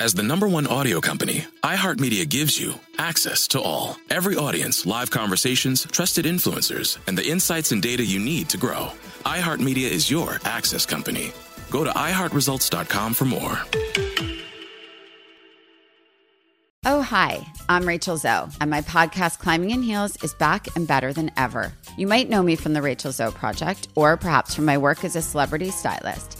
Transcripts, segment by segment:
As the number one audio company, iHeartMedia gives you access to all. Every audience, live conversations, trusted influencers, and the insights and data you need to grow. iHeartMedia is your access company. Go to iHeartResults.com for more. Oh, hi, I'm Rachel Zoe, and my podcast, Climbing in Heels, is back and better than ever. You might know me from the Rachel Zoe Project, or perhaps from my work as a celebrity stylist.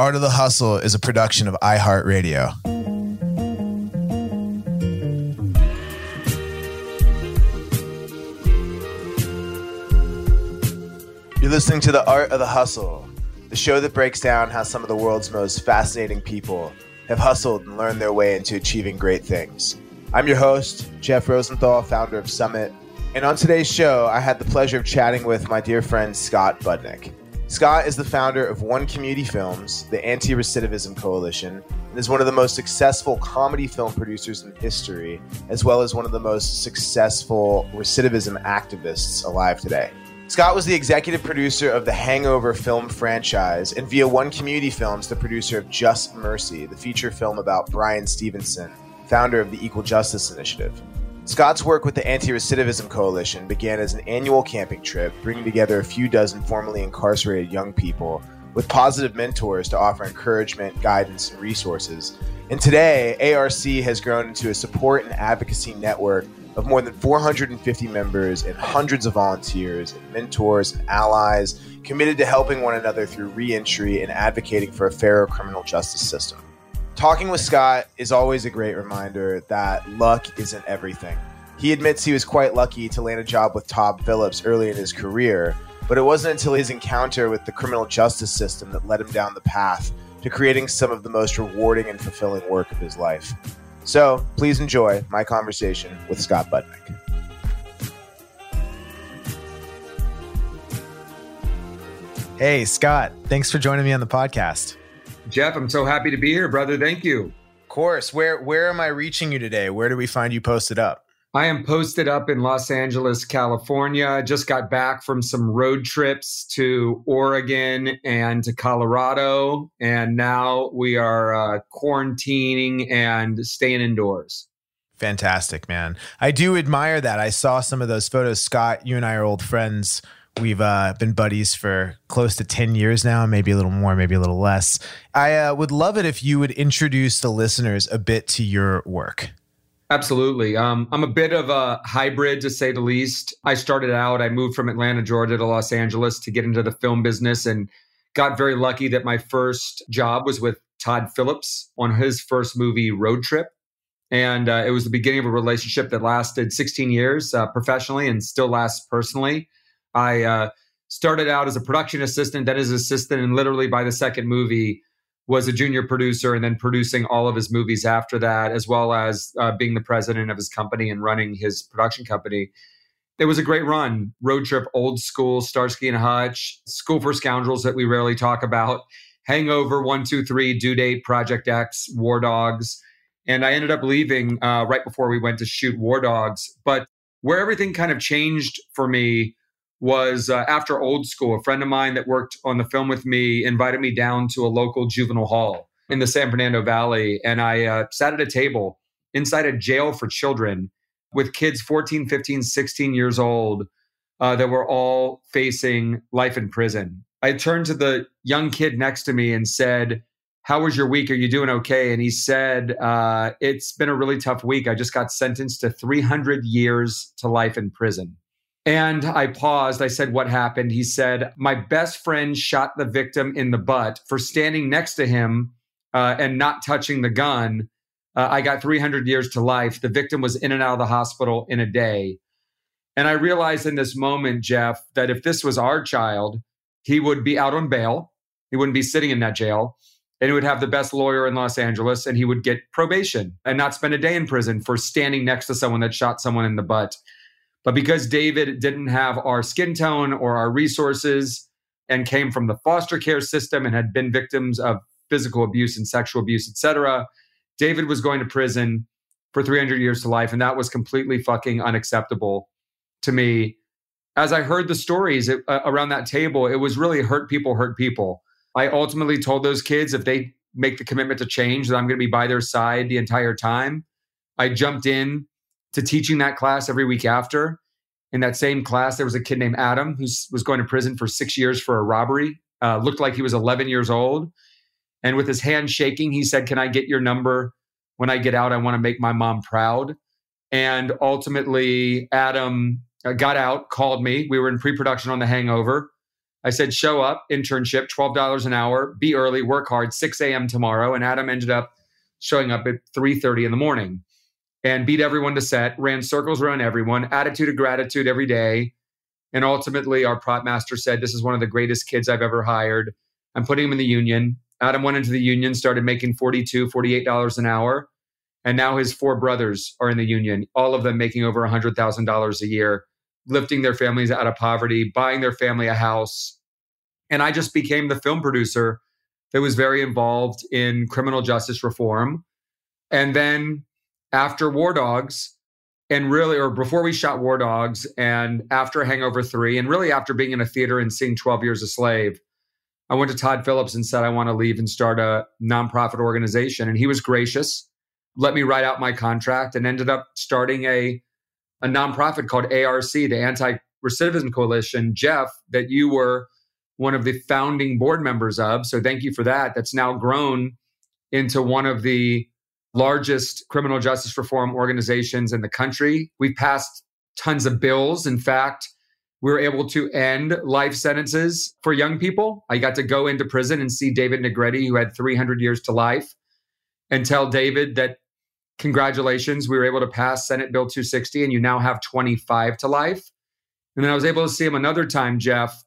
Art of the Hustle is a production of iHeartRadio. You're listening to The Art of the Hustle, the show that breaks down how some of the world's most fascinating people have hustled and learned their way into achieving great things. I'm your host, Jeff Rosenthal, founder of Summit. And on today's show, I had the pleasure of chatting with my dear friend Scott Budnick. Scott is the founder of One Community Films, the Anti Recidivism Coalition, and is one of the most successful comedy film producers in history, as well as one of the most successful recidivism activists alive today. Scott was the executive producer of the Hangover film franchise, and via One Community Films, the producer of Just Mercy, the feature film about Bryan Stevenson, founder of the Equal Justice Initiative. Scott's work with the Anti Recidivism Coalition began as an annual camping trip, bringing together a few dozen formerly incarcerated young people with positive mentors to offer encouragement, guidance, and resources. And today, ARC has grown into a support and advocacy network of more than 450 members and hundreds of volunteers, and mentors, and allies committed to helping one another through reentry and advocating for a fairer criminal justice system. Talking with Scott is always a great reminder that luck isn't everything. He admits he was quite lucky to land a job with Todd Phillips early in his career, but it wasn't until his encounter with the criminal justice system that led him down the path to creating some of the most rewarding and fulfilling work of his life. So please enjoy my conversation with Scott Budnick. Hey, Scott, thanks for joining me on the podcast. Jeff, I'm so happy to be here, brother. Thank you. Of course. Where where am I reaching you today? Where do we find you posted up? I am posted up in Los Angeles, California. I just got back from some road trips to Oregon and to Colorado, and now we are uh, quarantining and staying indoors. Fantastic, man. I do admire that. I saw some of those photos. Scott, you and I are old friends We've uh, been buddies for close to 10 years now, maybe a little more, maybe a little less. I uh, would love it if you would introduce the listeners a bit to your work. Absolutely. Um, I'm a bit of a hybrid, to say the least. I started out, I moved from Atlanta, Georgia to Los Angeles to get into the film business and got very lucky that my first job was with Todd Phillips on his first movie, Road Trip. And uh, it was the beginning of a relationship that lasted 16 years uh, professionally and still lasts personally. I uh, started out as a production assistant, then as assistant, and literally by the second movie was a junior producer, and then producing all of his movies after that, as well as uh, being the president of his company and running his production company. It was a great run. Road trip, old school, Starsky and Hutch, School for Scoundrels that we rarely talk about, Hangover, One, Two, Three, Due Date, Project X, War Dogs. And I ended up leaving uh, right before we went to shoot War Dogs. But where everything kind of changed for me was uh, after old school. A friend of mine that worked on the film with me invited me down to a local juvenile hall in the San Fernando Valley. And I uh, sat at a table inside a jail for children with kids 14, 15, 16 years old uh, that were all facing life in prison. I turned to the young kid next to me and said, how was your week? Are you doing okay? And he said, uh, It's been a really tough week. I just got sentenced to 300 years to life in prison. And I paused. I said, What happened? He said, My best friend shot the victim in the butt for standing next to him uh, and not touching the gun. Uh, I got 300 years to life. The victim was in and out of the hospital in a day. And I realized in this moment, Jeff, that if this was our child, he would be out on bail. He wouldn't be sitting in that jail. And he would have the best lawyer in Los Angeles and he would get probation and not spend a day in prison for standing next to someone that shot someone in the butt. But because David didn't have our skin tone or our resources and came from the foster care system and had been victims of physical abuse and sexual abuse, etc., David was going to prison for 300 years to life. And that was completely fucking unacceptable to me. As I heard the stories it, uh, around that table, it was really hurt people, hurt people. I ultimately told those kids if they make the commitment to change, that I'm going to be by their side the entire time. I jumped in to teaching that class every week after. In that same class, there was a kid named Adam who was going to prison for six years for a robbery. Uh, looked like he was 11 years old. And with his hand shaking, he said, Can I get your number? When I get out, I want to make my mom proud. And ultimately, Adam uh, got out, called me. We were in pre production on The Hangover. I said, Show up, internship, $12 an hour, be early, work hard, 6 a.m. tomorrow. And Adam ended up showing up at 3.30 in the morning and beat everyone to set, ran circles around everyone, attitude of gratitude every day. And ultimately, our prop master said, This is one of the greatest kids I've ever hired. I'm putting him in the union. Adam went into the union, started making $42, $48 an hour. And now his four brothers are in the union, all of them making over $100,000 a year, lifting their families out of poverty, buying their family a house. And I just became the film producer that was very involved in criminal justice reform. And then after War Dogs, and really, or before we shot War Dogs, and after Hangover 3, and really after being in a theater and seeing 12 Years a Slave, I went to Todd Phillips and said, I want to leave and start a nonprofit organization. And he was gracious, let me write out my contract, and ended up starting a, a nonprofit called ARC, the Anti Recidivism Coalition. Jeff, that you were one of the founding board members of. So thank you for that. That's now grown into one of the largest criminal justice reform organizations in the country. We've passed tons of bills. In fact, we were able to end life sentences for young people. I got to go into prison and see David Negretti, who had 300 years to life, and tell David that congratulations, we were able to pass Senate Bill 260 and you now have 25 to life. And then I was able to see him another time, Jeff,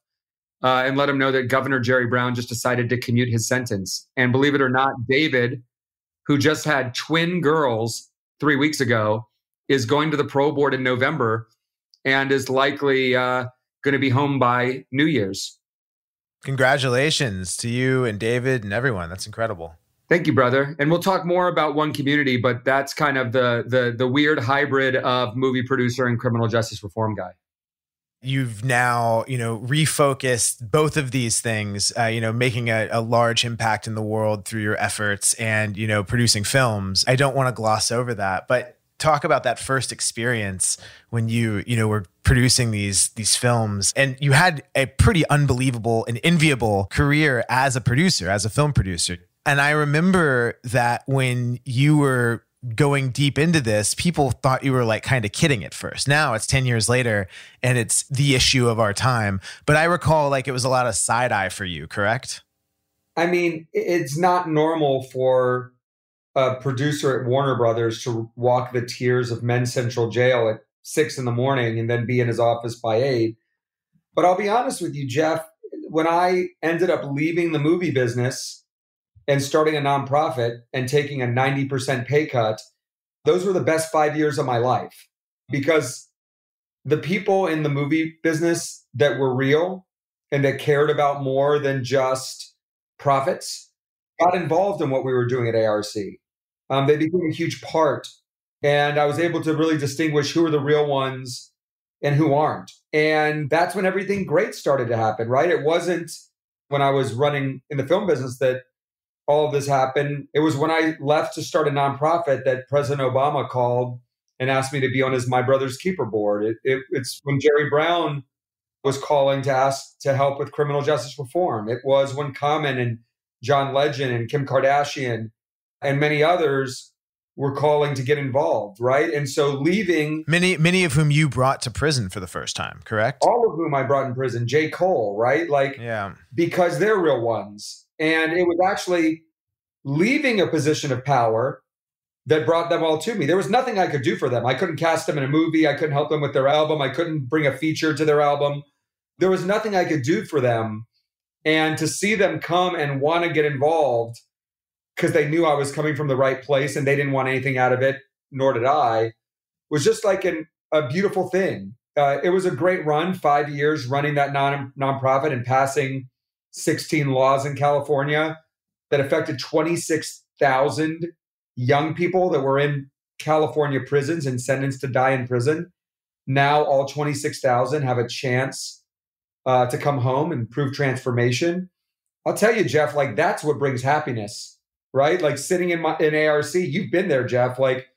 uh, and let him know that Governor Jerry Brown just decided to commute his sentence. And believe it or not, David who just had twin girls three weeks ago, is going to the pro board in November and is likely uh, going to be home by New Year's. Congratulations to you and David and everyone. That's incredible. Thank you, brother. And we'll talk more about one community, but that's kind of the the the weird hybrid of movie producer and criminal justice reform guy you've now you know refocused both of these things uh, you know making a, a, large impact in the world through your efforts and you know producing films. I don't want to gloss over that but talk about that first experience when you you know were producing these these films. And you had a pretty unbelievable and enviable career as a producer as a film producer. And i remember that when you were going deep into this, people thought you were like kind of kidding at first. Now it's 10 years later and it's the issue of our time. But I recall like it was a lot of side eye for you, correct? I mean, it's not normal for a producer at Warner Brothers to walk the tiers of Men's Central Jail at six in the morning and then be in his office by eight. But I'll be honest with you, Jeff, when I ended up leaving the movie business, and starting a nonprofit and taking a 90% pay cut, those were the best five years of my life because the people in the movie business that were real and that cared about more than just profits got involved in what we were doing at ARC. Um, they became a huge part. And I was able to really distinguish who are the real ones and who aren't. And that's when everything great started to happen, right? It wasn't when I was running in the film business that all of this happened. It was when I left to start a nonprofit that President Obama called and asked me to be on his My Brother's Keeper board. It, it, it's when Jerry Brown was calling to ask to help with criminal justice reform. It was when Common and John Legend and Kim Kardashian and many others were calling to get involved, right? And so leaving many many of whom you brought to prison for the first time, correct? All of whom I brought in prison, J. Cole, right? Like yeah. because they're real ones. And it was actually leaving a position of power that brought them all to me. There was nothing I could do for them. I couldn't cast them in a movie, I couldn't help them with their album, I couldn't bring a feature to their album. There was nothing I could do for them. And to see them come and want to get involved because they knew I was coming from the right place and they didn't want anything out of it, nor did I, was just like an, a beautiful thing. Uh, it was a great run, five years running that non nonprofit and passing 16 laws in California that affected 26,000 young people that were in California prisons and sentenced to die in prison. Now, all 26,000 have a chance uh, to come home and prove transformation. I'll tell you, Jeff, like that's what brings happiness right? Like sitting in my in ARC, you've been there, Jeff. Like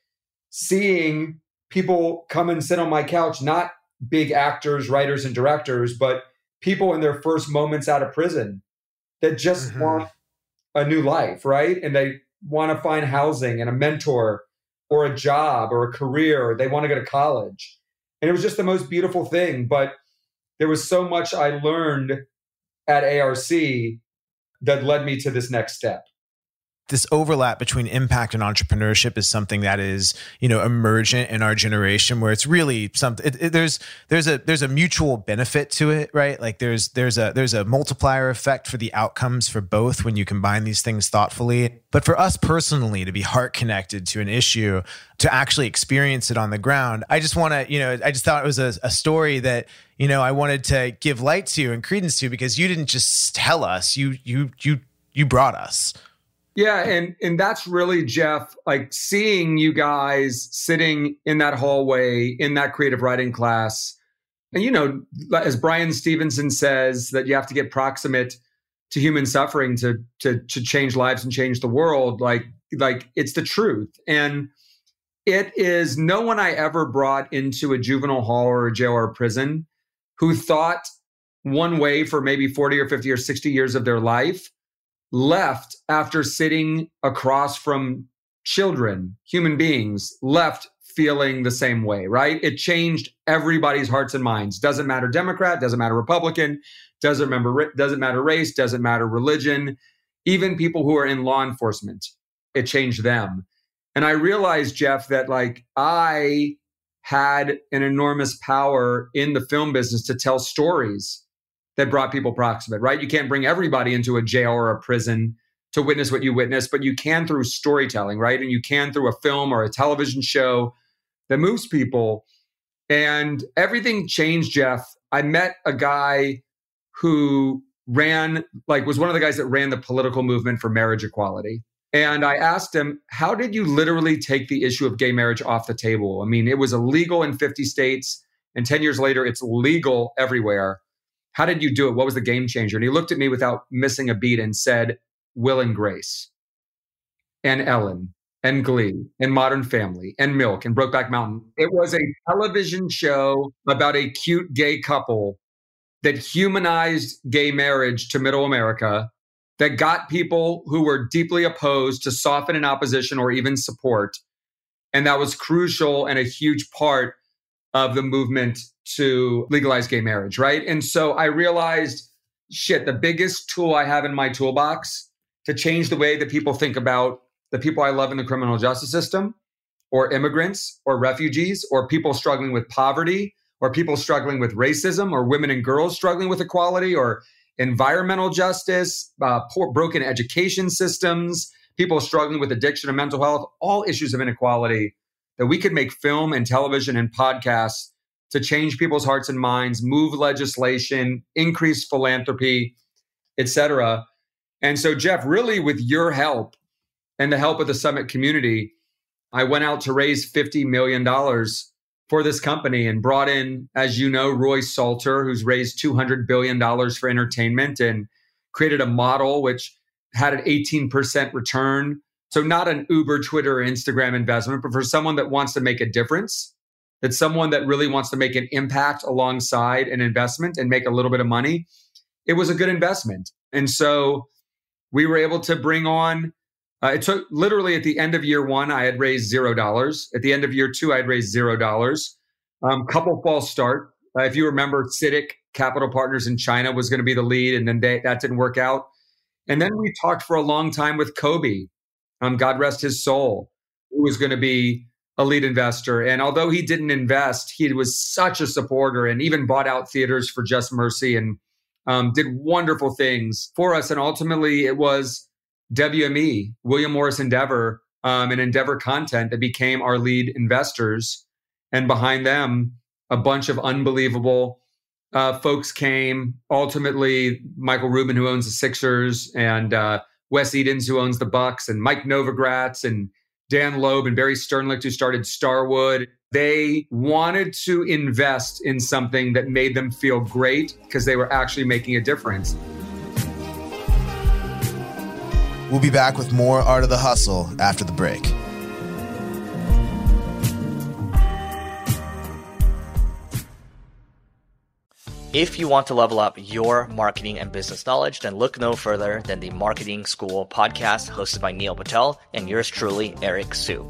seeing people come and sit on my couch, not big actors, writers, and directors, but people in their first moments out of prison that just mm-hmm. want a new life, right? And they want to find housing and a mentor or a job or a career, or they want to go to college. And it was just the most beautiful thing. But there was so much I learned at ARC that led me to this next step this overlap between impact and entrepreneurship is something that is you know emergent in our generation where it's really something it, it, there's there's a there's a mutual benefit to it right? Like there's there's a there's a multiplier effect for the outcomes for both when you combine these things thoughtfully. But for us personally to be heart connected to an issue to actually experience it on the ground i just want to you know i just thought it was a, a story that you know i wanted to give light to and credence to because you didn't just tell us you you you you brought us yeah, and and that's really Jeff, like seeing you guys sitting in that hallway in that creative writing class. And you know, as Bryan Stevenson says that you have to get proximate to human suffering to to to change lives and change the world, like like it's the truth. And it is no one I ever brought into a juvenile hall or a jail or a prison who thought one way for maybe 40 or 50 or 60 years of their life left after sitting across from children, human beings, left feeling the same way, right? It changed everybody's hearts and minds. Doesn't matter Democrat, doesn't matter Republican, doesn't remember doesn't matter race, doesn't matter religion, even people who are in law enforcement. It changed them. And I realized, Jeff, that like I had an enormous power in the film business to tell stories that brought people proximate, right? You can't bring everybody into a jail or a prison to witness what you witness, but you can through storytelling, right? And you can through a film or a television show that moves people. And everything changed, Jeff. I met a guy who ran, like, was one of the guys that ran the political movement for marriage equality. And I asked him, How did you literally take the issue of gay marriage off the table? I mean, it was illegal in 50 states, and 10 years later, it's legal everywhere. How did you do it? What was the game changer? And he looked at me without missing a beat and said, Will and Grace, and Ellen, and Glee, and Modern Family, and Milk, and Brokeback Mountain. It was a television show about a cute gay couple that humanized gay marriage to middle America, that got people who were deeply opposed to soften in opposition or even support. And that was crucial and a huge part of the movement to legalize gay marriage, right? And so I realized shit, the biggest tool I have in my toolbox to change the way that people think about the people I love in the criminal justice system, or immigrants, or refugees, or people struggling with poverty, or people struggling with racism, or women and girls struggling with equality, or environmental justice, uh, poor, broken education systems, people struggling with addiction and mental health, all issues of inequality that we could make film and television and podcasts to change people's hearts and minds, move legislation, increase philanthropy, etc. And so, Jeff, really with your help and the help of the Summit community, I went out to raise $50 million for this company and brought in, as you know, Roy Salter, who's raised $200 billion for entertainment and created a model which had an 18% return. So, not an Uber, Twitter, or Instagram investment, but for someone that wants to make a difference that someone that really wants to make an impact alongside an investment and make a little bit of money, it was a good investment. And so we were able to bring on Uh, it took literally at the end of year one, I had raised zero dollars. At the end of year two, I had raised zero dollars. Um, couple false start. Uh, if you remember, CITIC Capital Partners in China was going to be the lead, and then they, that didn't work out. And then we talked for a long time with Kobe, um, God rest his soul, who was going to be a lead investor. And although he didn't invest, he was such a supporter and even bought out theaters for Just Mercy and um, did wonderful things for us. And ultimately, it was WME, William Morris Endeavor, um, and Endeavor Content that became our lead investors. And behind them, a bunch of unbelievable uh, folks came. Ultimately, Michael Rubin, who owns the Sixers, and uh, Wes Edens, who owns the Bucks, and Mike Novogratz, and Dan Loeb, and Barry Sternlicht, who started Starwood. They wanted to invest in something that made them feel great because they were actually making a difference. We'll be back with more Art of the Hustle after the break. If you want to level up your marketing and business knowledge, then look no further than the Marketing School podcast hosted by Neil Patel and yours truly, Eric Siu.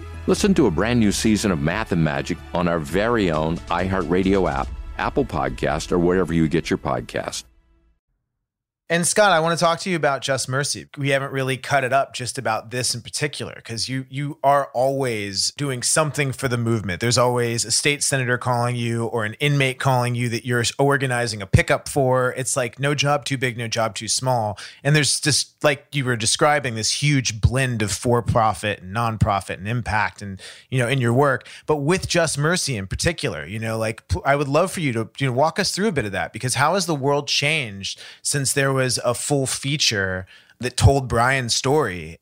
Listen to a brand new season of Math and Magic on our very own iHeartRadio app, Apple Podcast, or wherever you get your podcast. And Scott, I want to talk to you about Just Mercy. We haven't really cut it up just about this in particular because you you are always doing something for the movement. There's always a state senator calling you or an inmate calling you that you're organizing a pickup for. It's like no job too big, no job too small. And there's just like you were describing this huge blend of for-profit and nonprofit and impact and you know in your work. But with Just Mercy in particular, you know, like I would love for you to you know walk us through a bit of that because how has the world changed since there was a full feature that told Bryan's story.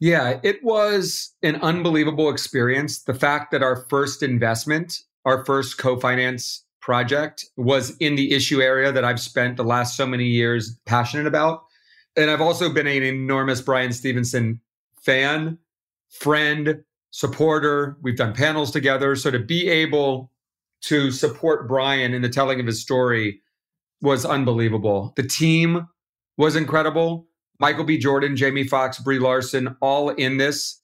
Yeah, it was an unbelievable experience. The fact that our first investment, our first co finance project, was in the issue area that I've spent the last so many years passionate about. And I've also been an enormous Bryan Stevenson fan friend, supporter. We've done panels together. So to be able to support Bryan in the telling of his story was unbelievable. The team was incredible. Michael B. Jordan, Jamie Foxx, Brie Larson, all in this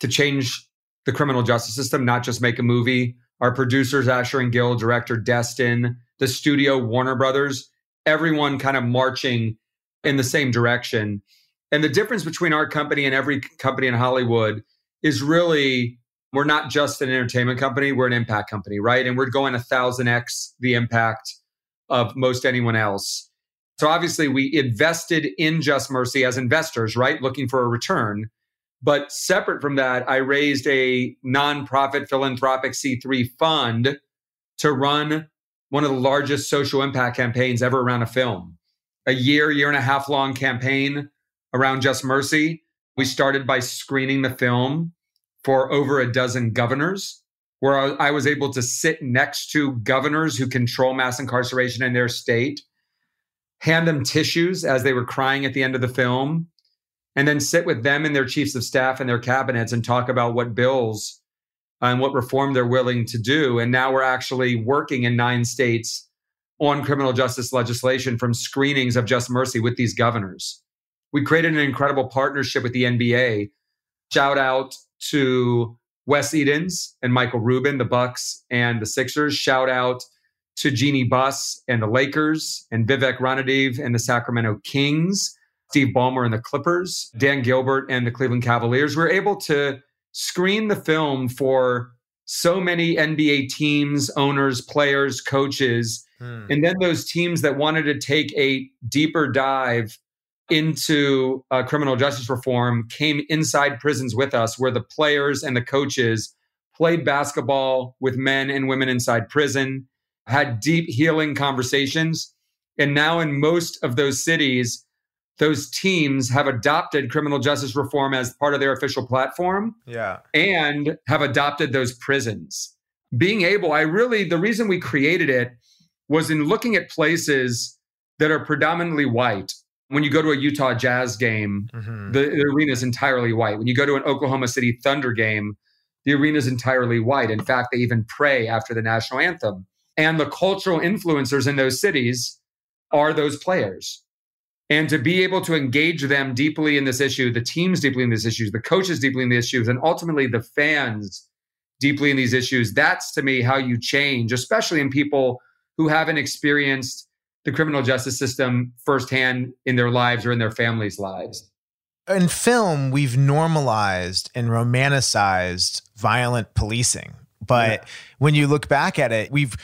to change the criminal justice system, not just make a movie. Our producers, Asher and Gil, director Destin, the studio, Warner Brothers, everyone kind of marching in the same direction. And the difference between our company and every company in Hollywood is really we're not just an entertainment company, we're an impact company, right? And we're going a thousand X the impact of most anyone else. So obviously, we invested in Just Mercy as investors, right? Looking for a return. But separate from that, I raised a nonprofit philanthropic C3 fund to run one of the largest social impact campaigns ever around a film. A year, year and a half long campaign around Just Mercy. We started by screening the film for over a dozen governors, where I was able to sit next to governors who control mass incarceration in their state hand them tissues as they were crying at the end of the film, and then sit with them and their chiefs of staff and their cabinets and talk about what bills and what reform they're willing to do. And now we're actually working in nine states on criminal justice legislation from screenings of Just Mercy with these governors. We created an incredible partnership with the NBA. Shout out to Wes Edens and Michael Rubin, the Bucks and the Sixers. Shout out to Jeanie Buss and the Lakers, and Vivek Ranadive and the Sacramento Kings, Steve Ballmer and the Clippers, Dan Gilbert and the Cleveland Cavaliers. We are able to screen the film for so many NBA teams, owners, players, coaches, hmm. and then those teams that wanted to take a deeper dive into uh, criminal justice reform came inside prisons with us, where the players and the coaches played basketball with men and women inside prison had deep healing conversations. And now, in most of those cities, those teams have adopted criminal justice reform as part of their official platform. Yeah. And have adopted those prisons. Being able, I really, the reason we created it was in looking at places that are predominantly white. When you go to a Utah Jazz game, mm-hmm. the, the arena is entirely white. When you go to an Oklahoma City Thunder game, the arena is entirely white. In fact, they even pray after the national anthem. And the cultural influencers in those cities are those players. And to be able to engage them deeply in this issue, the teams deeply in these issues, the coaches deeply in these issues, and ultimately the fans deeply in these issues, that's to me how you change, especially in people who haven't experienced the criminal justice system firsthand in their lives or in their families' lives. In film, we've normalized and romanticized violent policing. But yeah. when you look back at it, we've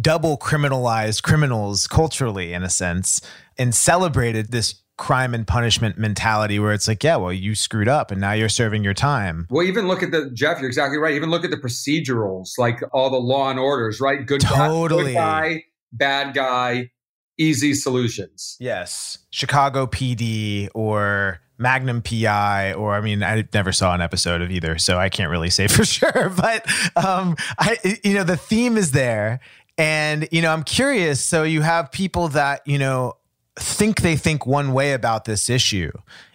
double criminalized criminals culturally in a sense and celebrated this crime and punishment mentality where it's like, yeah, well, you screwed up and now you're serving your time. Well, even look at the Jeff, you're exactly right. Even look at the procedurals, like all the law and orders, right? Good, totally. guy, good guy, bad guy, easy solutions. Yes. Chicago PD or Magnum PI, or I mean, I never saw an episode of either, so I can't really say for sure. But um, I, you know, the theme is there, and, you know, I'm curious. So you have people that, you know, think they think one way about this issue.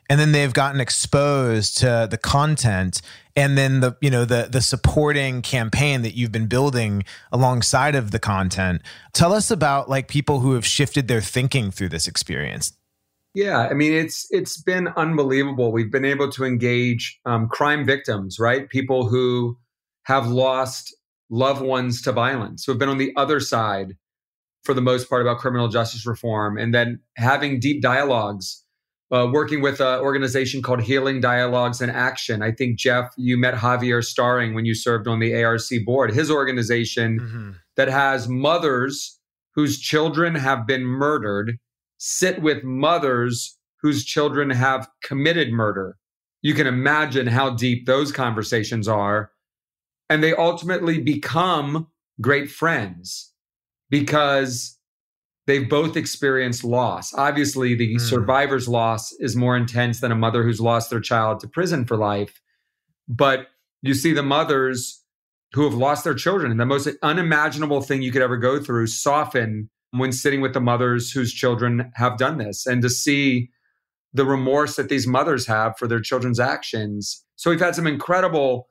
And then they've gotten exposed to the content and then the you know the the supporting campaign that you've been building alongside of the content. Tell us about like people who have shifted their thinking through this experience. Yeah i mean it's it's been unbelievable. We've been able to engage um, crime victims right? People who have lost loved ones to violence, who have been on the other side for the most part about criminal justice reform, and then having deep dialogues. Uh, working with an organization called Healing Dialogues in Action. I think, Jeff, you met Javier Stauring when you served on the ARC board. His organization mm-hmm. that has mothers whose children have been murdered sit with mothers whose children have committed murder. You can imagine how deep those conversations are and they ultimately become great friends because they've both experienced loss. Obviously, the mm. survivor's loss is more intense than a mother who's lost their child to prison for life. But you see the mothers who have lost their children, the most unimaginable thing you could ever go through soften when sitting with the mothers whose children have done this. And to see the remorse that these mothers have for their children's actions So we've had some incredible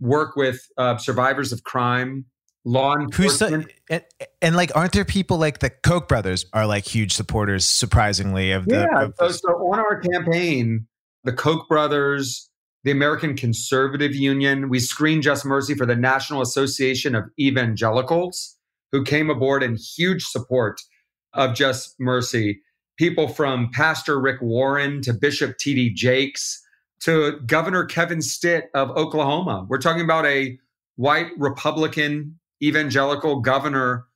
work with uh, survivors of crime, law enforcement. and, and, like, aren't there people like the Koch brothers are like huge supporters, surprisingly, of the. Yeah. Of so, so on our campaign, the Koch brothers, the American Conservative Union, we screened Just Mercy for the National Association of Evangelicals, who came aboard in huge support of Just Mercy. People from Pastor Rick Warren to Bishop T.D. Jakes to Governor Kevin Stitt of Oklahoma. We're talking about a white Republican evangelical governor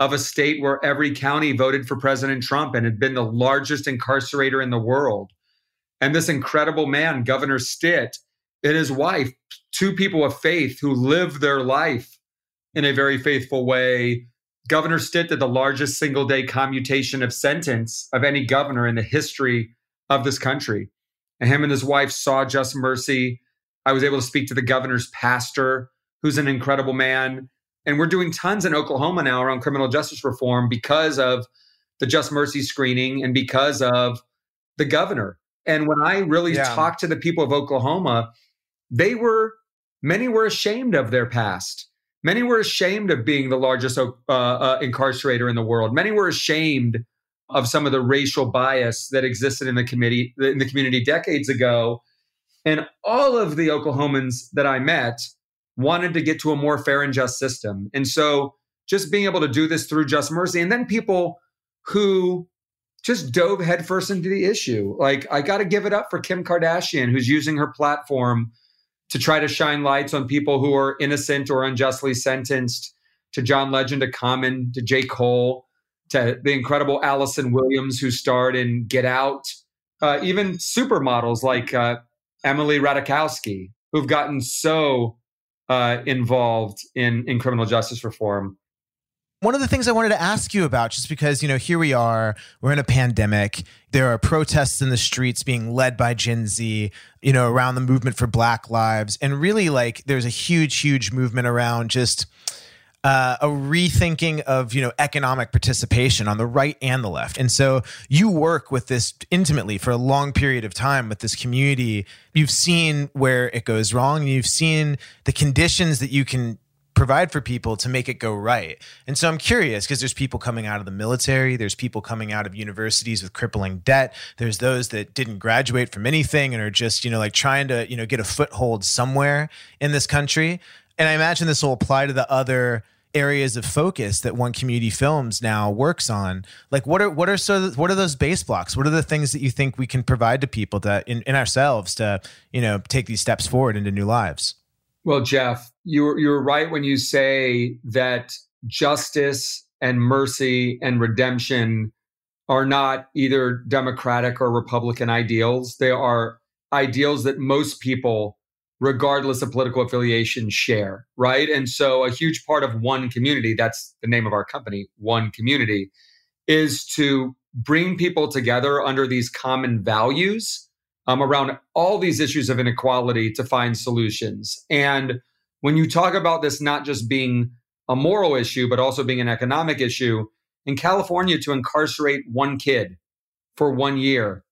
of a state where every county voted for President Trump and had been the largest incarcerator in the world. And this incredible man, Governor Stitt, and his wife, two people of faith who live their life in a very faithful way. Governor Stitt did the largest single day commutation of sentence of any governor in the history of this country. And him and his wife saw Just Mercy. I was able to speak to the governor's pastor, who's an incredible man. And we're doing tons in Oklahoma now around criminal justice reform because of the Just Mercy screening and because of the governor. And when I really yeah. talked to the people of Oklahoma, they were, many were ashamed of their past. Many were ashamed of being the largest uh, uh, incarcerator in the world. Many were ashamed of some of the racial bias that existed in the committee in the community decades ago. And all of the Oklahomans that I met wanted to get to a more fair and just system. And so just being able to do this through just mercy and then people who just dove headfirst into the issue. Like I got to give it up for Kim Kardashian who's using her platform to try to shine lights on people who are innocent or unjustly sentenced to John Legend, to Common, to J. Cole, to the incredible Allison Williams, who starred in Get Out, uh, even supermodels like uh, Emily Ratajkowski, who've gotten so uh, involved in, in criminal justice reform. One of the things I wanted to ask you about, just because, you know, here we are, we're in a pandemic. There are protests in the streets being led by Gen Z, you know, around the movement for Black Lives. And really, like, there's a huge, huge movement around just uh, a rethinking of you know economic participation on the right and the left. And so you work with this intimately for a long period of time with this community. You've seen where it goes wrong. You've seen the conditions that you can provide for people to make it go right. And so I'm curious because there's people coming out of the military, there's people coming out of universities with crippling debt, there's those that didn't graduate from anything and are just, you know, like trying to, you know, get a foothold somewhere in this country. And I imagine this will apply to the other areas of focus that one community films now works on? Like what are what are so what are those base blocks? What are the things that you think we can provide to people that in, in ourselves to you know take these steps forward into new lives? Well jeff you're you're right when you say that justice and mercy and redemption are not either democratic or republican ideals. They are ideals that most people regardless of political affiliation, share, right? And so a huge part of One Community, that's the name of our company, One Community, is to bring people together under these common values um, around all these issues of inequality to find solutions. And when you talk about this not just being a moral issue, but also being an economic issue, in California, to incarcerate one kid for one year,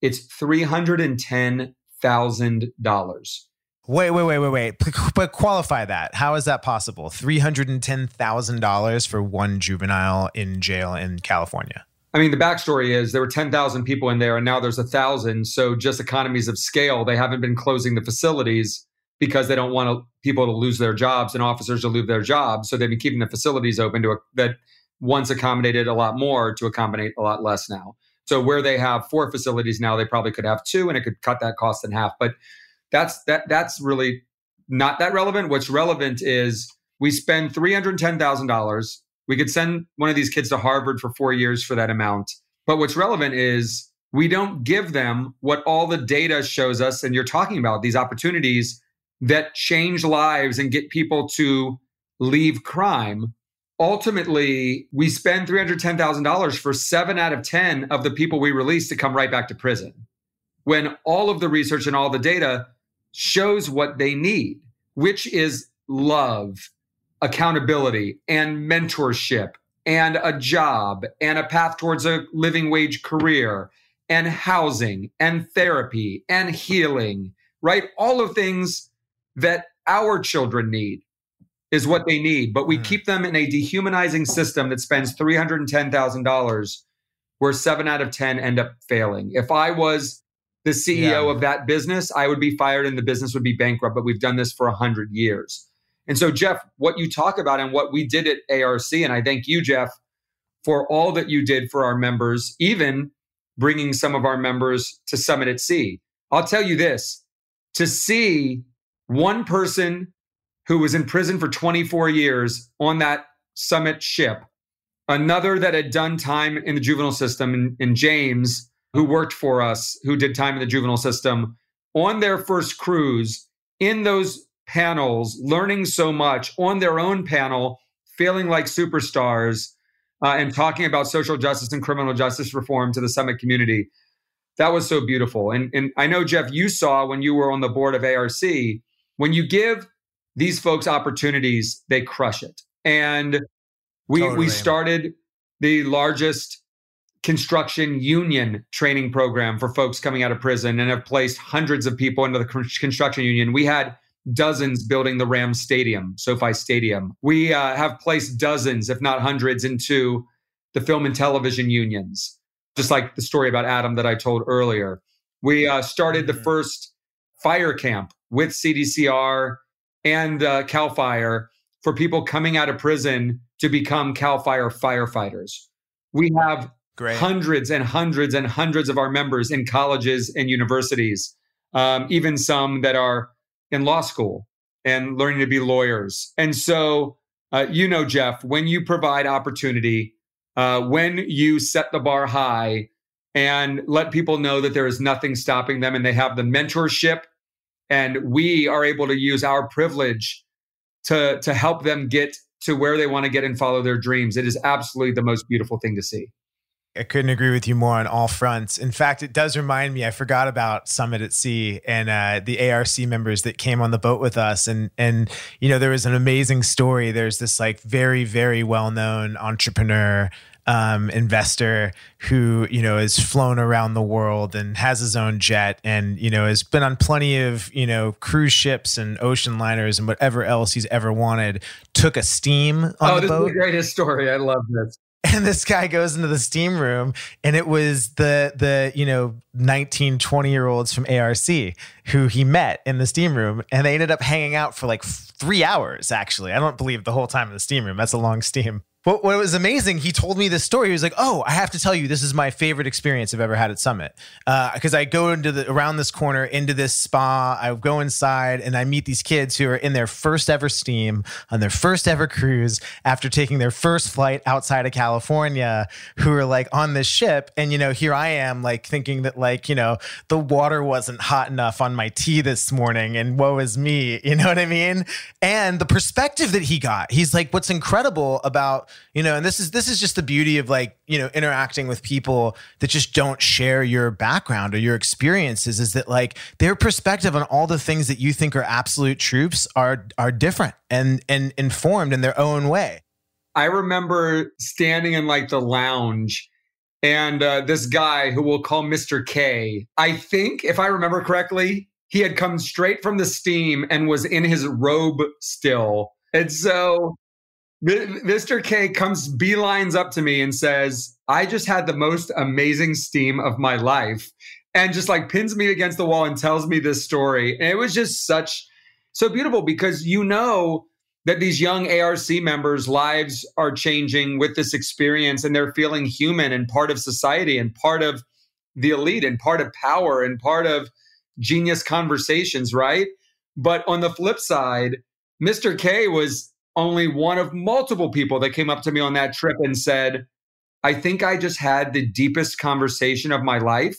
it's $310,000. Wait, wait, wait, wait, wait. But qualify that. How is that possible? $310,000 for one juvenile in jail in California. I mean, the backstory is there were 10,000 people in there and now there's a thousand. So just economies of scale, they haven't been closing the facilities because they don't want people to lose their jobs and officers to lose their jobs. So they've been keeping the facilities open to a, that once accommodated a lot more to accommodate a lot less now. So where they have four facilities now, they probably could have two and it could cut that cost in half. But that's that that's really not that relevant. What's relevant is we spend three hundred ten thousand dollars. We could send one of these kids to Harvard for four years for that amount. But what's relevant is we don't give them what all the data shows us, and you're talking about these opportunities that change lives and get people to leave crime. Ultimately, we spend $310,000 for seven out of 10 of the people we release to come right back to prison. When all of the research and all the data shows what they need, which is love, accountability, and mentorship, and a job, and a path towards a living wage career, and housing, and therapy, and healing, right? All of things that our children need is what they need, but we mm. keep them in a dehumanizing system that spends $310,000 where 7 out of 10 end up failing. If I was the CEO yeah. of that business, I would be fired and the business would be bankrupt, but we've done this for 100 years. And so Jeff, what you talk about and what we did at ARC and I thank you Jeff for all that you did for our members, even bringing some of our members to Summit at Sea. I'll tell you this, to see one person who was in prison for 24 years on that summit ship, another that had done time in the juvenile system, and, and James, who worked for us, who did time in the juvenile system, on their first cruise in those panels, learning so much on their own panel, feeling like superstars, uh, and talking about social justice and criminal justice reform to the summit community. That was so beautiful. And, and I know, Jeff, you saw when you were on the board of ARC, when you give these folks opportunities, they crush it. And we totally. we started the largest construction union training program for folks coming out of prison and have placed hundreds of people into the construction union. We had dozens building the Rams Stadium, SoFi Stadium. We uh, have placed dozens, if not hundreds, into the film and television unions, just like the story about Adam that I told earlier. We uh, started the mm-hmm. first fire camp with CDCR and uh, Cal Fire for people coming out of prison to become Cal Fire firefighters. We have Great. hundreds and hundreds and hundreds of our members in colleges and universities, um, even some that are in law school and learning to be lawyers. And so, uh, you know, Jeff, when you provide opportunity, uh, when you set the bar high and let people know that there is nothing stopping them and they have the mentorship and we are able to use our privilege to to help them get to where they want to get and follow their dreams it is absolutely the most beautiful thing to see I couldn't agree with you more on all fronts. In fact, it does remind me. I forgot about Summit at Sea and uh, the ARC members that came on the boat with us, and and you know there was an amazing story. There's this like very very well known entrepreneur um, investor who you know has flown around the world and has his own jet and you know has been on plenty of you know cruise ships and ocean liners and whatever else he's ever wanted took a steam on oh, the this boat. is the greatest story i love this and this guy goes into the steam room and it was the the you know 19 20 year olds from arc who he met in the steam room and they ended up hanging out for like three hours actually. I don't believe the whole time in the steam room. That's a long steam what was amazing, he told me this story. He was like, "Oh, I have to tell you, this is my favorite experience I've ever had at Summit." Because uh, I go into the around this corner into this spa, I go inside, and I meet these kids who are in their first ever steam on their first ever cruise after taking their first flight outside of California, who are like on this ship, and you know, here I am, like thinking that like you know the water wasn't hot enough on my tea this morning, and woe is me, you know what I mean? And the perspective that he got, he's like, what's incredible about you know and this is this is just the beauty of like you know interacting with people that just don't share your background or your experiences is that like their perspective on all the things that you think are absolute truths are are different and and informed in their own way. I remember standing in like the lounge and uh, this guy who we'll call mr k i think if i remember correctly he had come straight from the steam and was in his robe still. And so Mr. K comes beelines up to me and says, I just had the most amazing steam of my life. And just like pins me against the wall and tells me this story. And it was just such so beautiful because you know that these young ARC members' lives are changing with this experience and they're feeling human and part of society and part of the elite and part of power and part of genius conversations, right? But on the flip side, Mr. K was only one of multiple people that came up to me on that trip and said, I think I just had the deepest conversation of my life.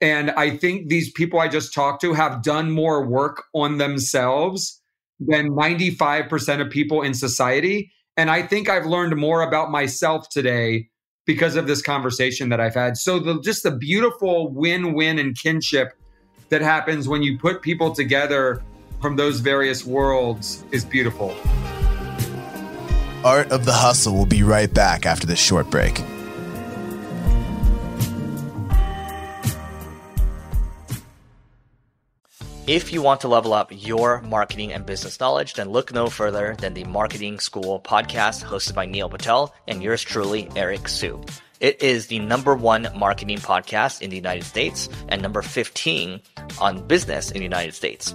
And I think these people I just talked to have done more work on themselves than 95% of people in society. And I think I've learned more about myself today because of this conversation that I've had. So the just the beautiful win-win and kinship that happens when you put people together from those various worlds is beautiful. Art of the Hustle will be right back after this short break. If you want to level up your marketing and business knowledge, then look no further than the Marketing School podcast hosted by Neil Patel and yours truly, Eric Siu. It is the number one marketing podcast in the United States and number 15 on business in the United States.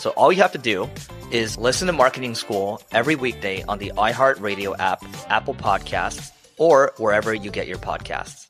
So all you have to do is listen to Marketing School every weekday on the iHeartRadio app, Apple Podcasts, or wherever you get your podcasts.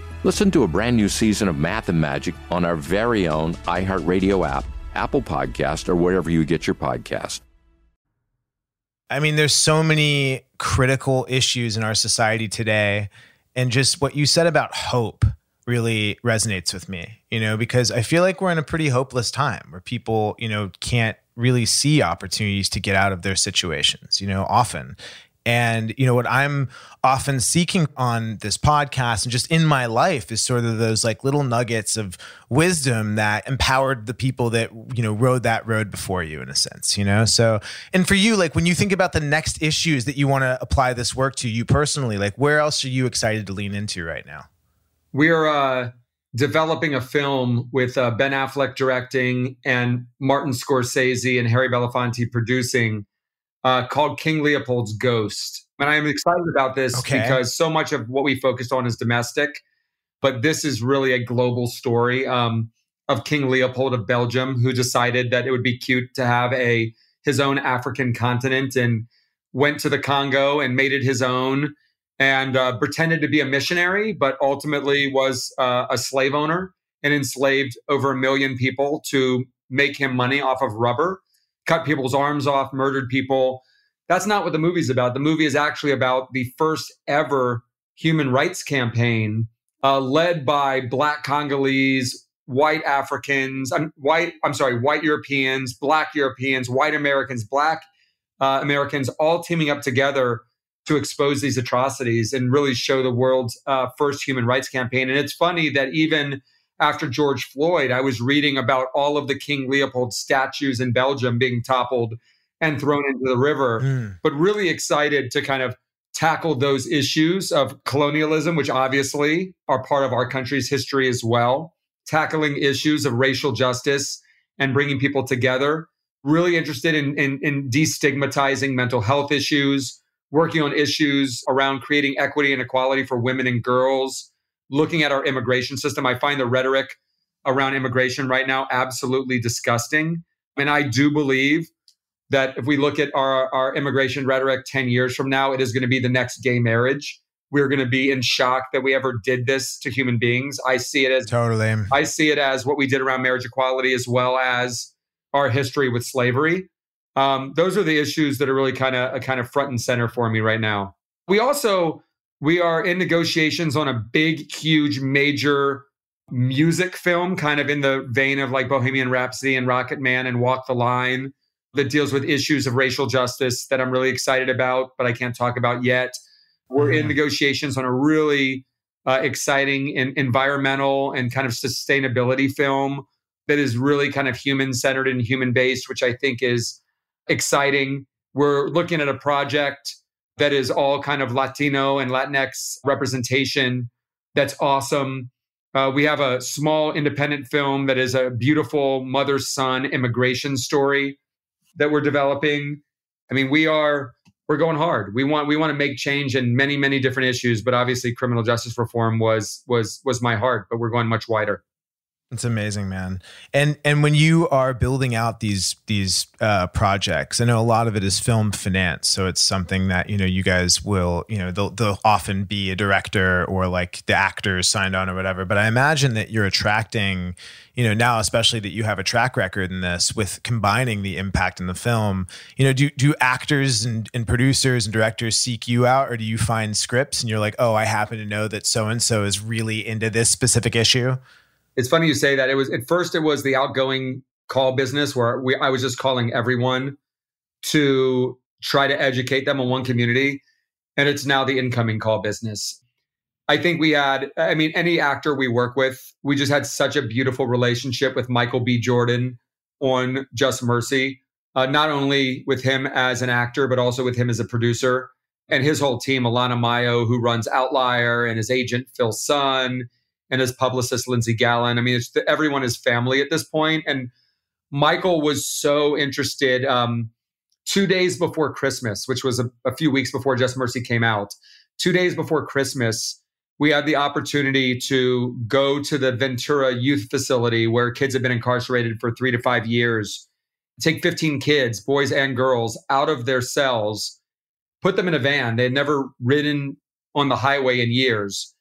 Listen to a brand new season of Math and Magic on our very own iHeartRadio app, Apple Podcast, or wherever you get your podcast. I mean, there's so many critical issues in our society today. And just what you said about hope really resonates with me, you know, because I feel like we're in a pretty hopeless time where people, you know, can't really see opportunities to get out of their situations, you know, often. And, you know, what I'm often seeking on this podcast and just in my life is sort of those like little nuggets of wisdom that empowered the people that, you know, rode that road before you in a sense, you know? So, and for you, like when you think about the next issues that you want to apply this work to you personally, like where else are you excited to lean into right now? We're, uh, developing a film with uh, Ben Affleck directing and Martin Scorsese and Harry Belafonte producing uh, called King Leopold's Ghost. And I'm excited about this okay. because so much of what we focused on is domestic, but this is really a global story um, of King Leopold of Belgium, who decided that it would be cute to have a his own African continent and went to the Congo and made it his own and uh, pretended to be a missionary, but ultimately was uh, a slave owner and enslaved over a million people to make him money off of rubber cut people's arms off, murdered people. That's not what the movie's about. The movie is actually about the first ever human rights campaign uh, led by black Congolese, white Africans, I'm white, I'm sorry, white Europeans, black Europeans, white Americans, black uh, Americans, all teaming up together to expose these atrocities and really show the world's uh, first human rights campaign. And it's funny that even after George Floyd, I was reading about all of the King Leopold statues in Belgium being toppled and thrown into the river, mm. but really excited to kind of tackle those issues of colonialism, which obviously are part of our country's history as well, tackling issues of racial justice and bringing people together, really interested in, in, in destigmatizing mental health issues, working on issues around creating equity and equality for women and girls, looking at our immigration system. I find the rhetoric around immigration right now absolutely disgusting. And I do believe that if we look at our, our immigration rhetoric 10 years from now, it is going to be the next gay marriage. We're going to be in shock that we ever did this to human beings. I see it as totally. I see it as what we did around marriage equality as well as our history with slavery. Um, those are the issues that are really kind of kind of front and center for me right now. We also we are in negotiations on a big, huge, major music film, kind of in the vein of like Bohemian Rhapsody and Rocket Man and Walk the Line, that deals with issues of racial justice that I'm really excited about, but I can't talk about yet. We're in mm-hmm. negotiations on a really uh, exciting and environmental and kind of sustainability film that is really kind of human centered and human based, which I think is exciting. We're looking at a project that is all kind of Latino and Latinx representation. That's awesome. Uh, we have a small independent film that is a beautiful mother son immigration story that we're developing. I mean, we are we're going hard. We want we want to make change in many many different issues, but obviously criminal justice reform was was was my heart. But we're going much wider. It's amazing, man. And and when you are building out these these uh, projects, I know a lot of it is film finance, so it's something that you know you guys will you know they'll they'll often be a director or like the actors signed on or whatever. But I imagine that you're attracting, you know, now especially that you have a track record in this with combining the impact in the film. You know, do do actors and, and producers and directors seek you out, or do you find scripts and you're like, oh, I happen to know that so and so is really into this specific issue? It's funny you say that. It was at first it was the outgoing call business where we, I was just calling everyone to try to educate them on one community, and it's now the incoming call business. I think we had, I mean, any actor we work with, we just had such a beautiful relationship with Michael B. Jordan on Just Mercy. Uh, not only with him as an actor, but also with him as a producer and his whole team, Alana Mayo, who runs Outlier, and his agent, Phil Sun, and his publicist Lindsey Gallen. I mean, it's the, everyone is family at this point. And Michael was so interested. Um, two days before Christmas, which was a, a few weeks before Just Mercy came out, two days before Christmas, we had the opportunity to go to the Ventura Youth Facility where kids have been incarcerated for three to five years. Take 15 kids, boys and girls, out of their cells, put them in a van. They had never ridden on the highway in years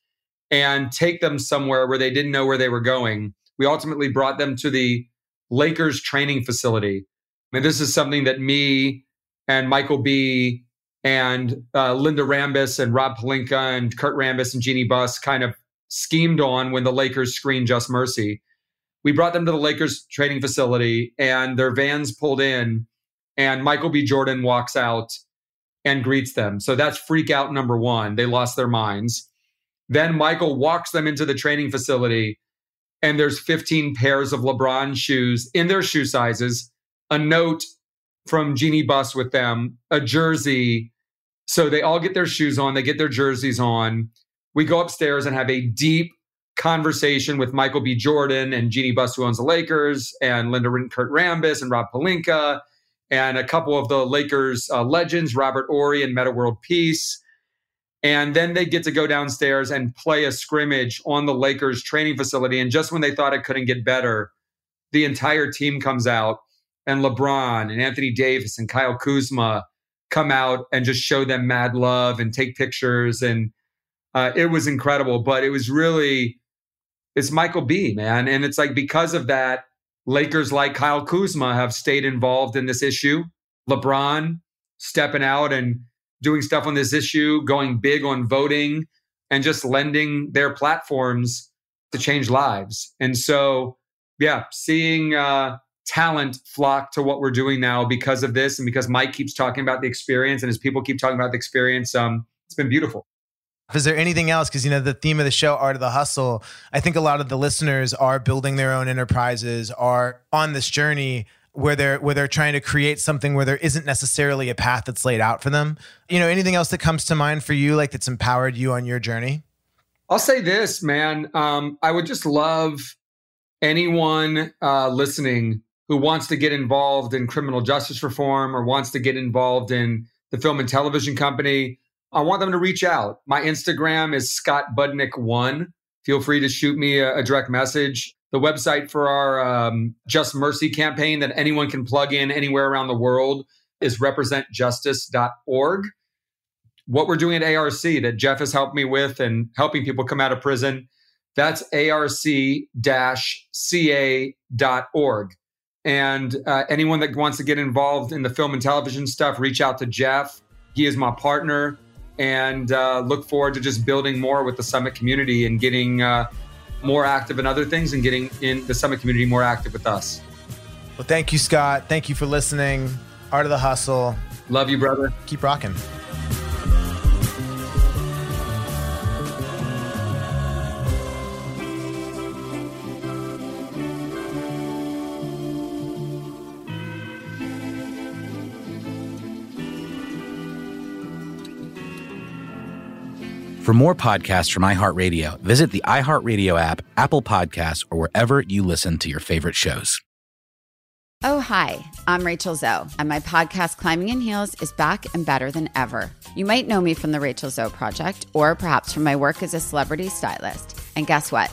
and take them somewhere where they didn't know where they were going. We ultimately brought them to the Lakers training facility. And this is something that me and Michael B and uh, Linda Rambis and Rob Pelinka and Kurt Rambis and Jeanie Buss kind of schemed on when the Lakers screened Just Mercy. We brought them to the Lakers training facility and their vans pulled in and Michael B. Jordan walks out and greets them. So that's freak out number one. They lost their minds. Then Michael walks them into the training facility, and there's 15 pairs of LeBron shoes in their shoe sizes, a note from Jeanie Buss with them, a jersey. So they all get their shoes on, they get their jerseys on. We go upstairs and have a deep conversation with Michael B. Jordan and Jeanie Buss, who owns the Lakers, and Linda and Kurt Rambis and Rob Pelinka, and a couple of the Lakers uh, legends, Robert Horry and Metta World Peace. And then they get to go downstairs and play a scrimmage on the Lakers training facility. And just when they thought it couldn't get better, the entire team comes out and LeBron and Anthony Davis and Kyle Kuzma come out and just show them mad love and take pictures. And uh, it was incredible. But it was really, it's Michael B, man. And it's like because of that, Lakers like Kyle Kuzma have stayed involved in this issue. LeBron stepping out and doing stuff on this issue, going big on voting, and just lending their platforms to change lives. And so, yeah, seeing uh, talent flock to what we're doing now because of this, and because Mike keeps talking about the experience, and as people keep talking about the experience, um, it's been beautiful. Is there anything else? Because you know the theme of the show, art of the hustle. I think a lot of the listeners are building their own enterprises, are on this journey where they're where they're trying to create something where there isn't necessarily a path that's laid out for them. You know, anything else that comes to mind for you, like that's empowered you on your journey? I'll say this, man. Um, I would just love anyone uh, listening who wants to get involved in criminal justice reform or wants to get involved in the film and television company, I want them to reach out. My Instagram is Scott Budnick1. Feel free to shoot me a, a direct message. The website for our um, Just Mercy campaign that anyone can plug in anywhere around the world is representjustice.org. What we're doing at ARC that Jeff has helped me with and helping people come out of prison, that's arc-ca.org. And uh, anyone that wants to get involved in the film and television stuff, reach out to Jeff. He is my partner, and uh, look forward to just building more with the Summit community and getting uh, more active in other things and getting in the Summit community more active with us. Well, thank you, Scott. Thank you for listening. Art of the Hustle. Love you, brother. Keep rocking. For more podcasts from iHeartRadio, visit the iHeartRadio app, Apple Podcasts, or wherever you listen to your favorite shows. Oh, hi, I'm Rachel Zoe, and my podcast, Climbing in Heels, is back and better than ever. You might know me from the Rachel Zoe Project, or perhaps from my work as a celebrity stylist. And guess what?